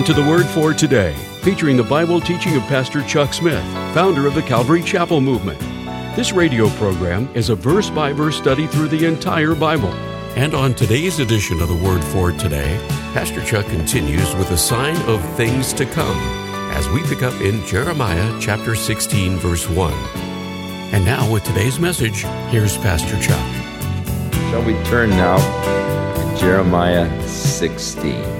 Welcome to the Word for Today, featuring the Bible teaching of Pastor Chuck Smith, founder of the Calvary Chapel Movement. This radio program is a verse by verse study through the entire Bible. And on today's edition of the Word for Today, Pastor Chuck continues with a sign of things to come as we pick up in Jeremiah chapter 16, verse 1. And now, with today's message, here's Pastor Chuck. Shall we turn now to Jeremiah 16?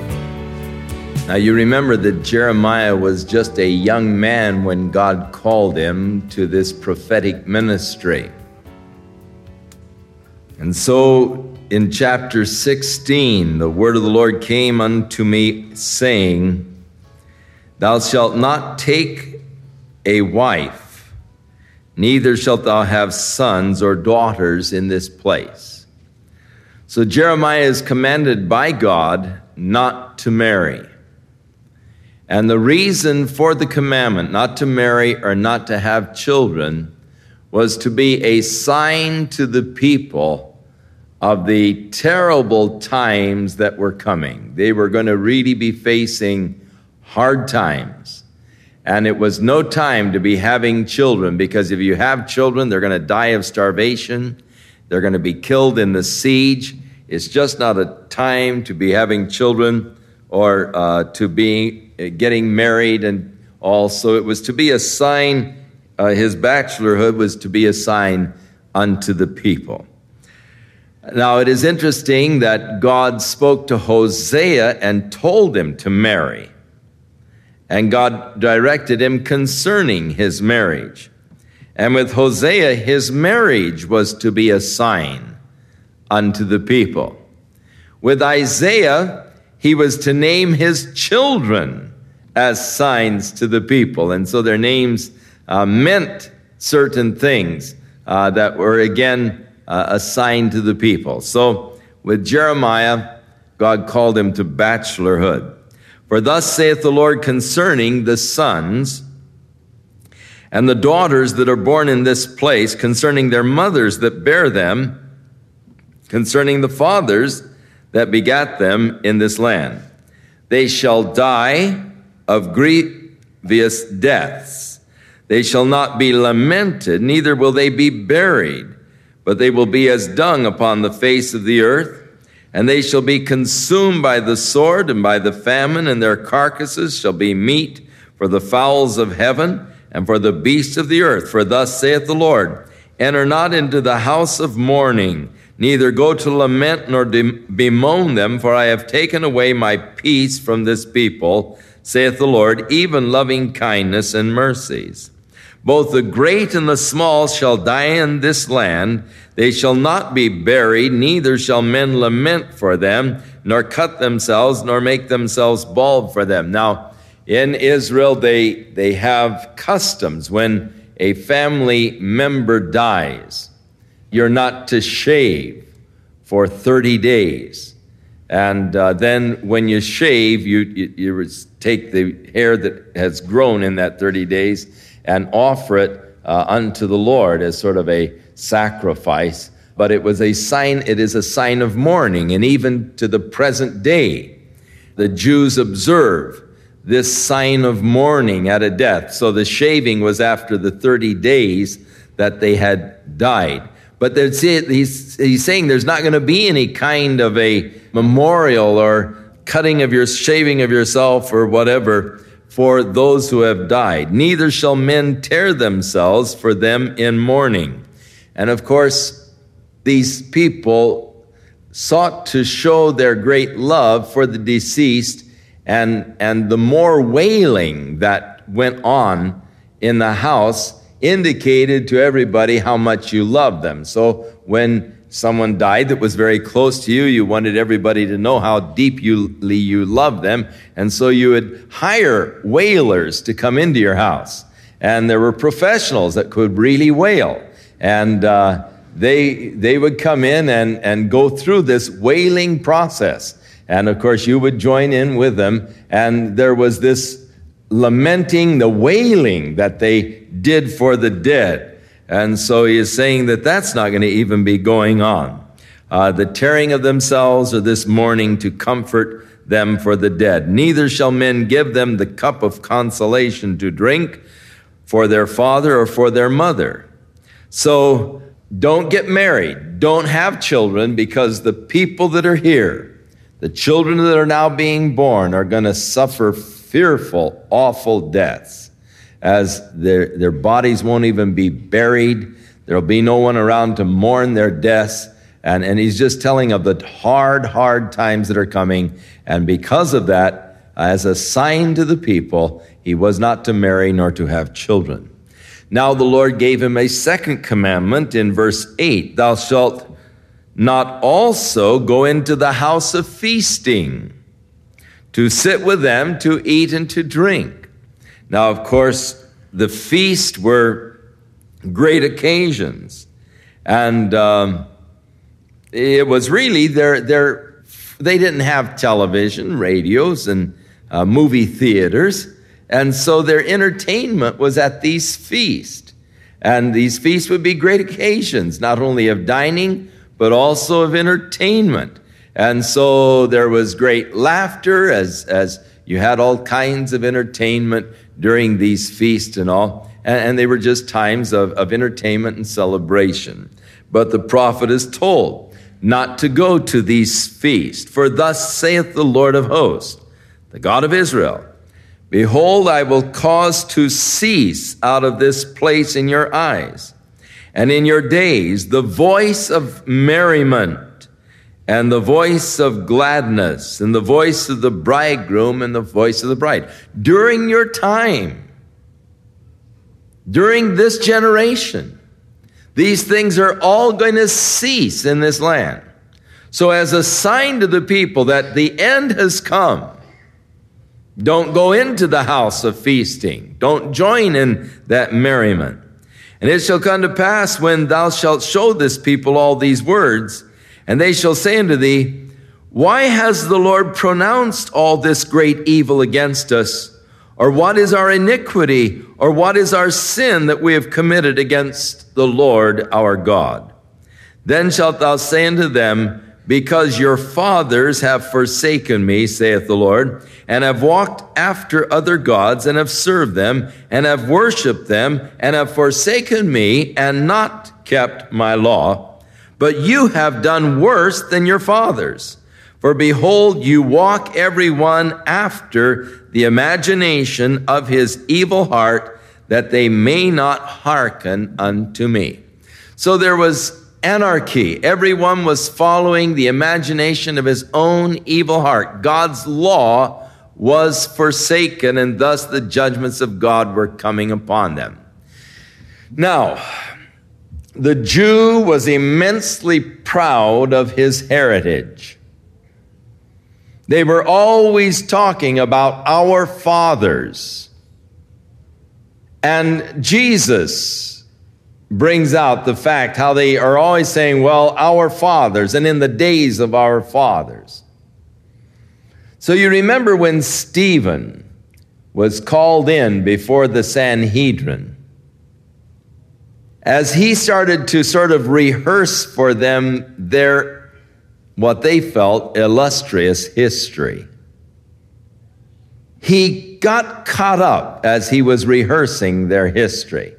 Now, you remember that Jeremiah was just a young man when God called him to this prophetic ministry. And so, in chapter 16, the word of the Lord came unto me, saying, Thou shalt not take a wife, neither shalt thou have sons or daughters in this place. So, Jeremiah is commanded by God not to marry. And the reason for the commandment not to marry or not to have children was to be a sign to the people of the terrible times that were coming. They were going to really be facing hard times. And it was no time to be having children because if you have children, they're going to die of starvation. They're going to be killed in the siege. It's just not a time to be having children or uh, to be uh, getting married and also it was to be a sign uh, his bachelorhood was to be a sign unto the people. Now it is interesting that god spoke to hosea and told him to marry. And god directed him concerning his marriage. And with hosea his marriage was to be a sign unto the people. With isaiah he was to name his children as signs to the people. And so their names uh, meant certain things uh, that were again uh, assigned to the people. So with Jeremiah, God called him to bachelorhood. For thus saith the Lord concerning the sons and the daughters that are born in this place, concerning their mothers that bear them, concerning the fathers that begat them in this land. They shall die of grievous deaths. They shall not be lamented, neither will they be buried, but they will be as dung upon the face of the earth. And they shall be consumed by the sword and by the famine, and their carcasses shall be meat for the fowls of heaven and for the beasts of the earth. For thus saith the Lord Enter not into the house of mourning, neither go to lament nor bemoan them, for I have taken away my peace from this people saith the Lord, even loving kindness and mercies. Both the great and the small shall die in this land. They shall not be buried, neither shall men lament for them, nor cut themselves, nor make themselves bald for them. Now, in Israel, they, they have customs. When a family member dies, you're not to shave for 30 days. And uh, then when you shave, you, you, you, take the hair that has grown in that 30 days and offer it uh, unto the Lord as sort of a sacrifice. But it was a sign, it is a sign of mourning. And even to the present day, the Jews observe this sign of mourning at a death. So the shaving was after the 30 days that they had died. But he's, he's saying there's not going to be any kind of a memorial or cutting of your shaving of yourself or whatever for those who have died. Neither shall men tear themselves for them in mourning. And of course, these people sought to show their great love for the deceased and, and the more wailing that went on in the house indicated to everybody how much you loved them. So when someone died that was very close to you, you wanted everybody to know how deeply you loved them. And so you would hire wailers to come into your house. And there were professionals that could really wail. And uh, they, they would come in and, and go through this wailing process. And of course, you would join in with them. And there was this lamenting, the wailing that they did for the dead. And so he is saying that that's not going to even be going on. uh, the tearing of themselves or this mourning to comfort them for the dead. Neither shall men give them the cup of consolation to drink for their father or for their mother. So don't get married. Don't have children because the people that are here, the children that are now being born, are going to suffer fearful, awful deaths as their, their bodies won't even be buried. There'll be no one around to mourn their deaths. And, and he's just telling of the hard, hard times that are coming. And because of that, as a sign to the people, he was not to marry nor to have children. Now the Lord gave him a second commandment in verse 8 Thou shalt not also go into the house of feasting to sit with them, to eat and to drink. Now, of course, the feast were great occasions. And um, it was really their, their, they didn't have television, radios, and uh, movie theaters. And so their entertainment was at these feasts. And these feasts would be great occasions, not only of dining, but also of entertainment. And so there was great laughter as, as you had all kinds of entertainment during these feasts and all. And, and they were just times of, of entertainment and celebration. But the prophet is told not to go to these feasts. For thus saith the Lord of hosts, the God of Israel, Behold, I will cause to cease out of this place in your eyes, and in your days the voice of merriment, and the voice of gladness, and the voice of the bridegroom, and the voice of the bride. During your time, during this generation, these things are all going to cease in this land. So, as a sign to the people that the end has come, don't go into the house of feasting. Don't join in that merriment. And it shall come to pass when thou shalt show this people all these words, and they shall say unto thee, Why has the Lord pronounced all this great evil against us? Or what is our iniquity? Or what is our sin that we have committed against the Lord our God? Then shalt thou say unto them, because your fathers have forsaken me, saith the Lord, and have walked after other gods, and have served them, and have worshiped them, and have forsaken me, and not kept my law. But you have done worse than your fathers. For behold, you walk every one after the imagination of his evil heart, that they may not hearken unto me. So there was anarchy. Everyone was following the imagination of his own evil heart. God's law was forsaken, and thus the judgments of God were coming upon them. Now, the Jew was immensely proud of his heritage. They were always talking about our fathers. And Jesus brings out the fact how they are always saying, well, our fathers, and in the days of our fathers. So you remember when Stephen was called in before the Sanhedrin, as he started to sort of rehearse for them their, what they felt, illustrious history. He got caught up as he was rehearsing their history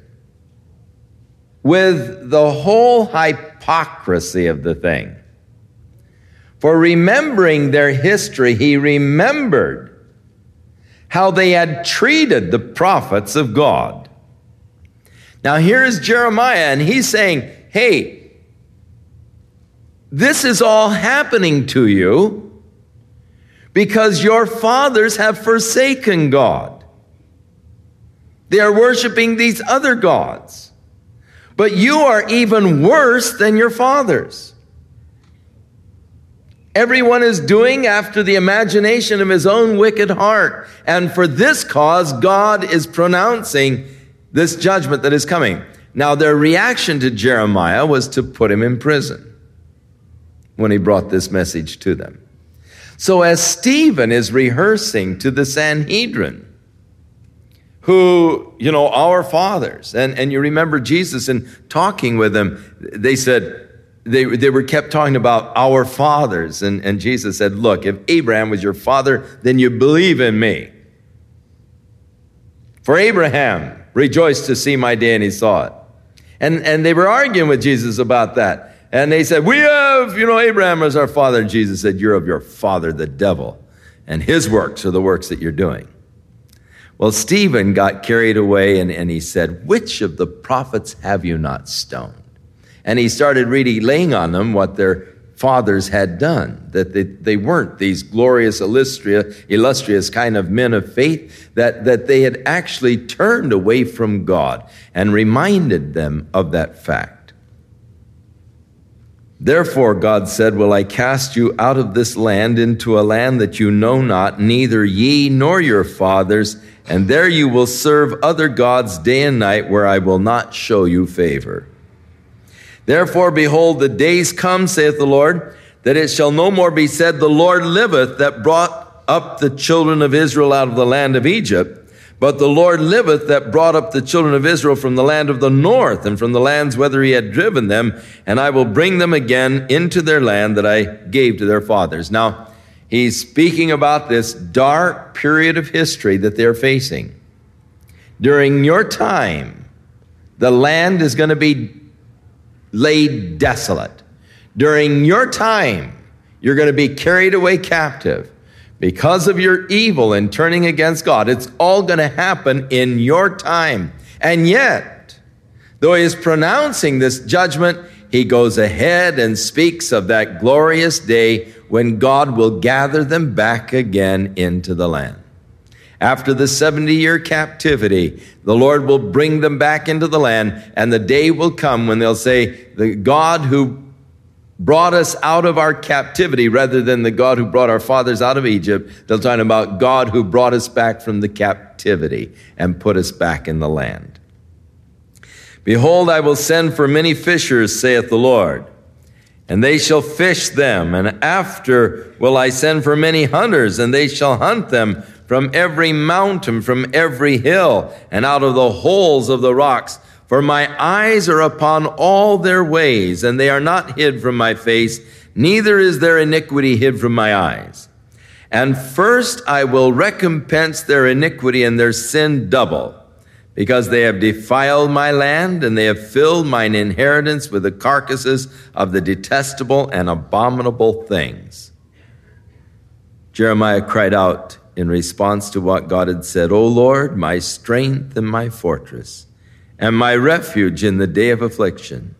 with the whole hypocrisy of the thing. For remembering their history, he remembered how they had treated the prophets of God. Now, here's Jeremiah, and he's saying, Hey, this is all happening to you because your fathers have forsaken God. They are worshiping these other gods. But you are even worse than your fathers. Everyone is doing after the imagination of his own wicked heart. And for this cause, God is pronouncing this judgment that is coming. Now, their reaction to Jeremiah was to put him in prison when he brought this message to them. So, as Stephen is rehearsing to the Sanhedrin, who, you know, our fathers. And, and you remember Jesus in talking with them, they said, they, they were kept talking about our fathers. And, and Jesus said, Look, if Abraham was your father, then you believe in me. For Abraham rejoiced to see my day, and he saw it. And, and they were arguing with Jesus about that. And they said, We have, you know, Abraham as our father. And Jesus said, You're of your father, the devil, and his works are the works that you're doing. Well, Stephen got carried away and, and he said, Which of the prophets have you not stoned? And he started really laying on them what their fathers had done, that they, they weren't these glorious, illustrious, illustrious kind of men of faith, that, that they had actually turned away from God and reminded them of that fact. Therefore, God said, Will I cast you out of this land into a land that you know not, neither ye nor your fathers, and there you will serve other gods day and night, where I will not show you favor. Therefore, behold, the days come, saith the Lord, that it shall no more be said, The Lord liveth, that brought up the children of Israel out of the land of Egypt. But the Lord liveth, that brought up the children of Israel from the land of the north, and from the lands whither he had driven them, and I will bring them again into their land that I gave to their fathers. Now, he's speaking about this dark period of history that they're facing. During your time, the land is going to be laid desolate. During your time, you're going to be carried away captive because of your evil and turning against God. It's all going to happen in your time. And yet, though he is pronouncing this judgment, he goes ahead and speaks of that glorious day when God will gather them back again into the land. After the 70 year captivity, the Lord will bring them back into the land, and the day will come when they'll say, The God who brought us out of our captivity rather than the God who brought our fathers out of Egypt. They'll talk about God who brought us back from the captivity and put us back in the land. Behold, I will send for many fishers, saith the Lord, and they shall fish them. And after will I send for many hunters, and they shall hunt them from every mountain, from every hill, and out of the holes of the rocks. For my eyes are upon all their ways, and they are not hid from my face, neither is their iniquity hid from my eyes. And first I will recompense their iniquity and their sin double, because they have defiled my land, and they have filled mine inheritance with the carcasses of the detestable and abominable things. Jeremiah cried out, in response to what God had said, O Lord, my strength and my fortress, and my refuge in the day of affliction.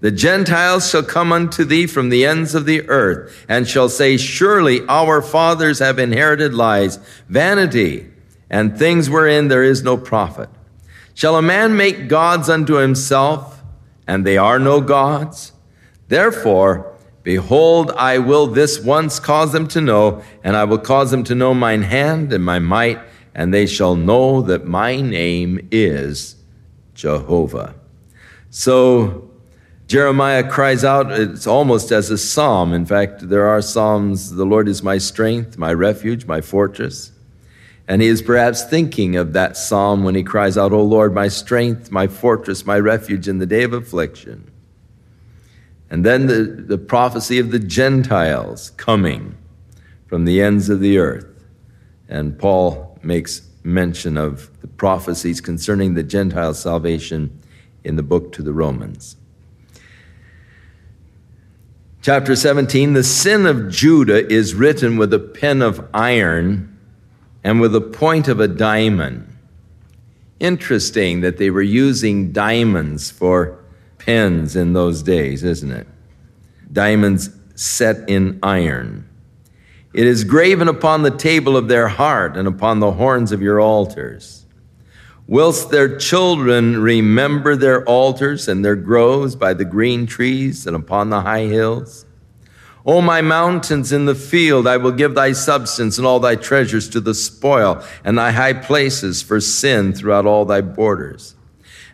The Gentiles shall come unto thee from the ends of the earth, and shall say, Surely our fathers have inherited lies, vanity, and things wherein there is no profit. Shall a man make gods unto himself, and they are no gods? Therefore, Behold, I will this once cause them to know, and I will cause them to know mine hand and my might, and they shall know that my name is Jehovah. So Jeremiah cries out, it's almost as a psalm. In fact, there are psalms, the Lord is my strength, my refuge, my fortress. And he is perhaps thinking of that psalm when he cries out, O Lord, my strength, my fortress, my refuge in the day of affliction. And then the, the prophecy of the Gentiles coming from the ends of the earth. And Paul makes mention of the prophecies concerning the Gentile salvation in the book to the Romans. Chapter 17 The sin of Judah is written with a pen of iron and with a point of a diamond. Interesting that they were using diamonds for pens in those days, isn't it? Diamonds set in iron. It is graven upon the table of their heart and upon the horns of your altars. Whilst their children remember their altars and their groves by the green trees and upon the high hills. O my mountains in the field, I will give thy substance and all thy treasures to the spoil, and thy high places for sin throughout all thy borders.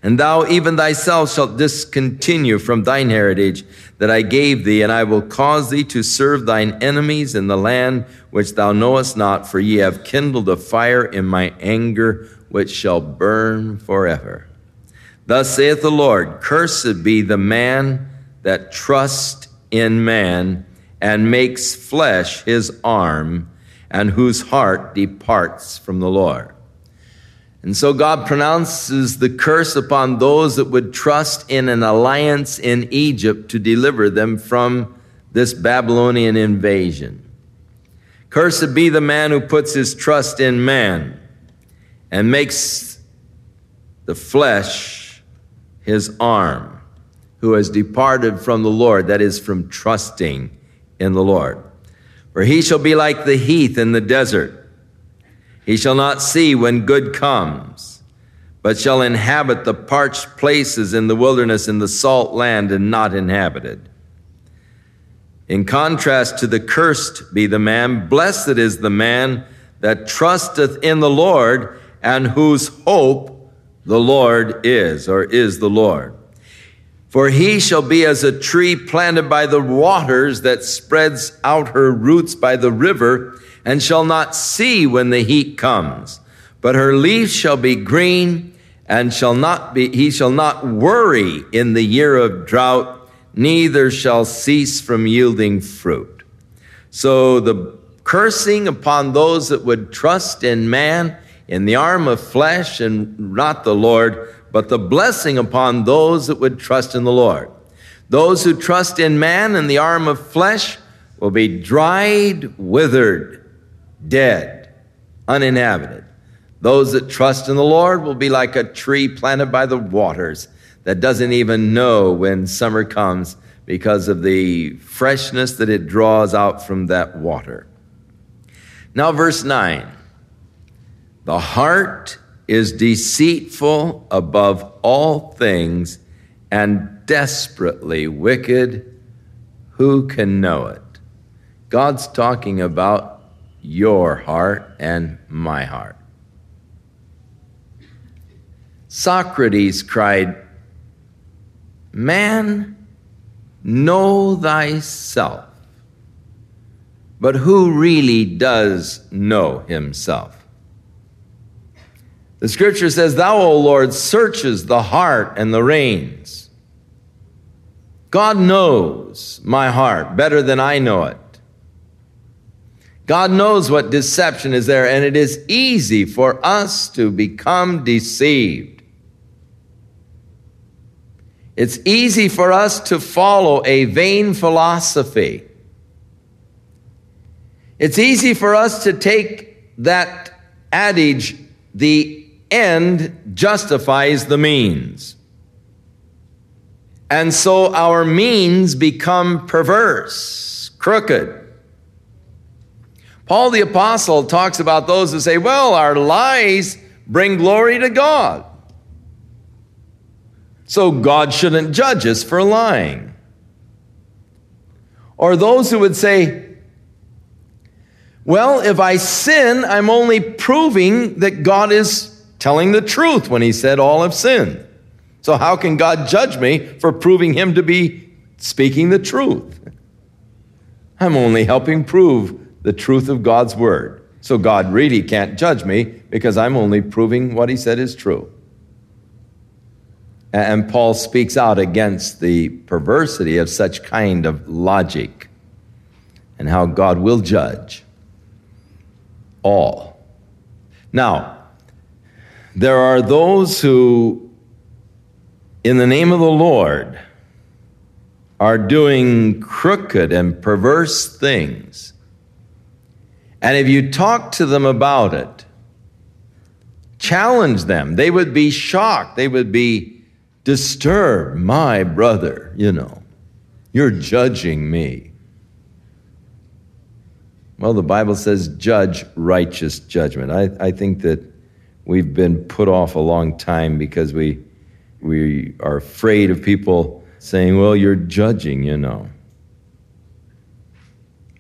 And thou even thyself shalt discontinue from thine heritage that I gave thee, and I will cause thee to serve thine enemies in the land which thou knowest not, for ye have kindled a fire in my anger, which shall burn forever. Thus saith the Lord, Cursed be the man that trust in man and makes flesh his arm and whose heart departs from the Lord. And so God pronounces the curse upon those that would trust in an alliance in Egypt to deliver them from this Babylonian invasion. Cursed be the man who puts his trust in man and makes the flesh his arm, who has departed from the Lord, that is, from trusting in the Lord. For he shall be like the heath in the desert he shall not see when good comes, but shall inhabit the parched places in the wilderness in the salt land and not inhabited. In contrast to the cursed be the man, blessed is the man that trusteth in the Lord and whose hope the Lord is, or is the Lord. For he shall be as a tree planted by the waters that spreads out her roots by the river and shall not see when the heat comes. But her leaves shall be green and shall not be, he shall not worry in the year of drought, neither shall cease from yielding fruit. So the cursing upon those that would trust in man, in the arm of flesh and not the Lord, but the blessing upon those that would trust in the Lord. Those who trust in man and the arm of flesh will be dried, withered, dead, uninhabited. Those that trust in the Lord will be like a tree planted by the waters that doesn't even know when summer comes because of the freshness that it draws out from that water. Now, verse 9 The heart is deceitful above all things and desperately wicked. Who can know it? God's talking about your heart and my heart. Socrates cried, Man, know thyself. But who really does know himself? The scripture says, Thou, O Lord, searches the heart and the reins. God knows my heart better than I know it. God knows what deception is there, and it is easy for us to become deceived. It's easy for us to follow a vain philosophy. It's easy for us to take that adage, the end justifies the means. And so our means become perverse, crooked. Paul the Apostle talks about those who say, well, our lies bring glory to God. So God shouldn't judge us for lying. Or those who would say, well, if I sin, I'm only proving that God is telling the truth when he said all have sinned. So how can God judge me for proving him to be speaking the truth? I'm only helping prove the truth of God's word. So God really can't judge me because I'm only proving what he said is true. And Paul speaks out against the perversity of such kind of logic and how God will judge all. Now, there are those who, in the name of the Lord, are doing crooked and perverse things and if you talk to them about it, challenge them, they would be shocked. They would be disturbed. My brother, you know, you're judging me. Well, the Bible says, judge righteous judgment. I, I think that we've been put off a long time because we, we are afraid of people saying, well, you're judging, you know.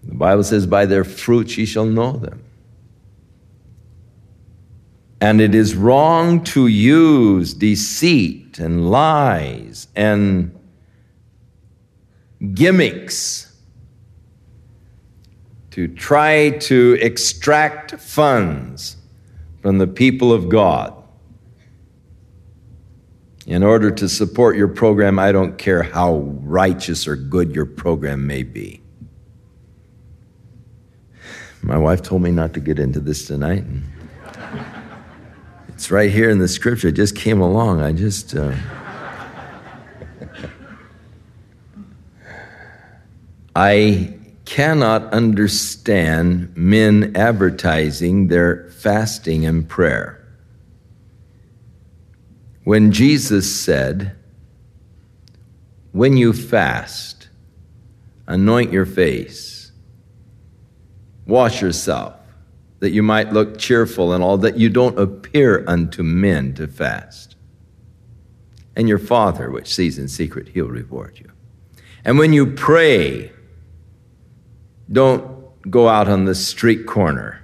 The Bible says, By their fruits ye shall know them. And it is wrong to use deceit and lies and gimmicks to try to extract funds from the people of God. In order to support your program, I don't care how righteous or good your program may be. My wife told me not to get into this tonight. And It's right here in the scripture. It just came along. I just. Uh... I cannot understand men advertising their fasting and prayer. When Jesus said, When you fast, anoint your face, wash yourself, that you might look cheerful and all, that you don't appear unto men to fast. And your Father, which sees in secret, he'll reward you. And when you pray, don't go out on the street corner,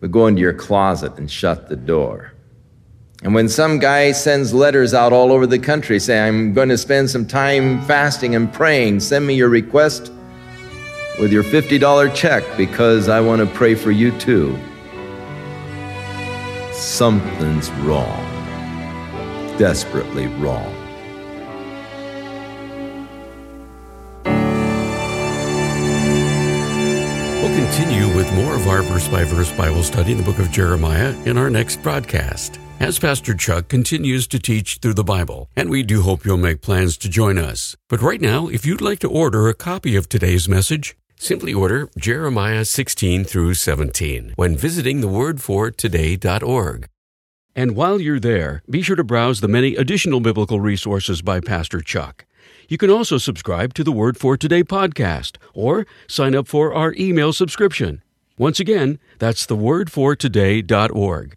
but go into your closet and shut the door. And when some guy sends letters out all over the country saying, I'm going to spend some time fasting and praying, send me your request with your $50 check because I want to pray for you too. Something's wrong, desperately wrong. We'll continue with more of our verse by verse Bible study in the book of Jeremiah in our next broadcast as Pastor Chuck continues to teach through the Bible, and we do hope you'll make plans to join us. But right now, if you'd like to order a copy of today's message, simply order Jeremiah 16 through 17 when visiting thewordfortoday.org. And while you're there, be sure to browse the many additional biblical resources by Pastor Chuck. You can also subscribe to the Word for Today podcast or sign up for our email subscription. Once again, that's thewordfortoday.org.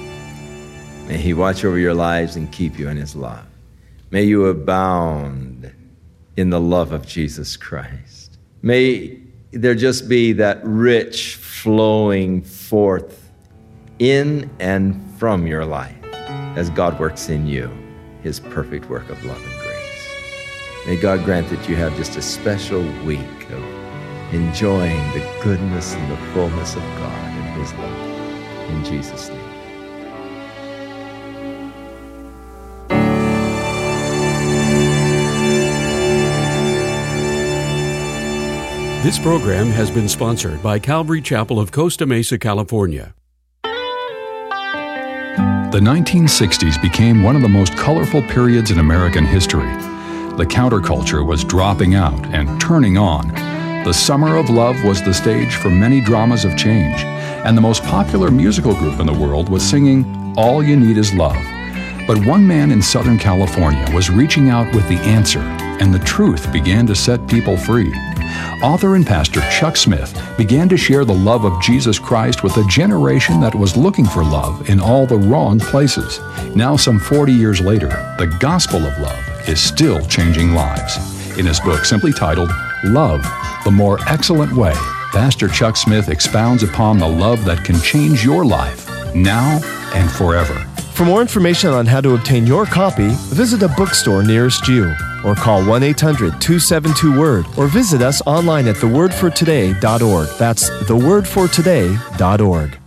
May He watch over your lives and keep you in His love. May you abound in the love of Jesus Christ. May there just be that rich flowing forth in and from your life as God works in you His perfect work of love and grace. May God grant that you have just a special week of enjoying the goodness and the fullness of God and His love. In Jesus' name. This program has been sponsored by Calvary Chapel of Costa Mesa, California. The 1960s became one of the most colorful periods in American history. The counterculture was dropping out and turning on. The Summer of Love was the stage for many dramas of change, and the most popular musical group in the world was singing All You Need Is Love. But one man in Southern California was reaching out with the answer, and the truth began to set people free. Author and pastor Chuck Smith began to share the love of Jesus Christ with a generation that was looking for love in all the wrong places. Now, some 40 years later, the gospel of love is still changing lives. In his book, simply titled Love, the More Excellent Way, Pastor Chuck Smith expounds upon the love that can change your life now and forever. For more information on how to obtain your copy, visit a bookstore nearest you or call 1 800 272 Word or visit us online at thewordfortoday.org. That's thewordfortoday.org.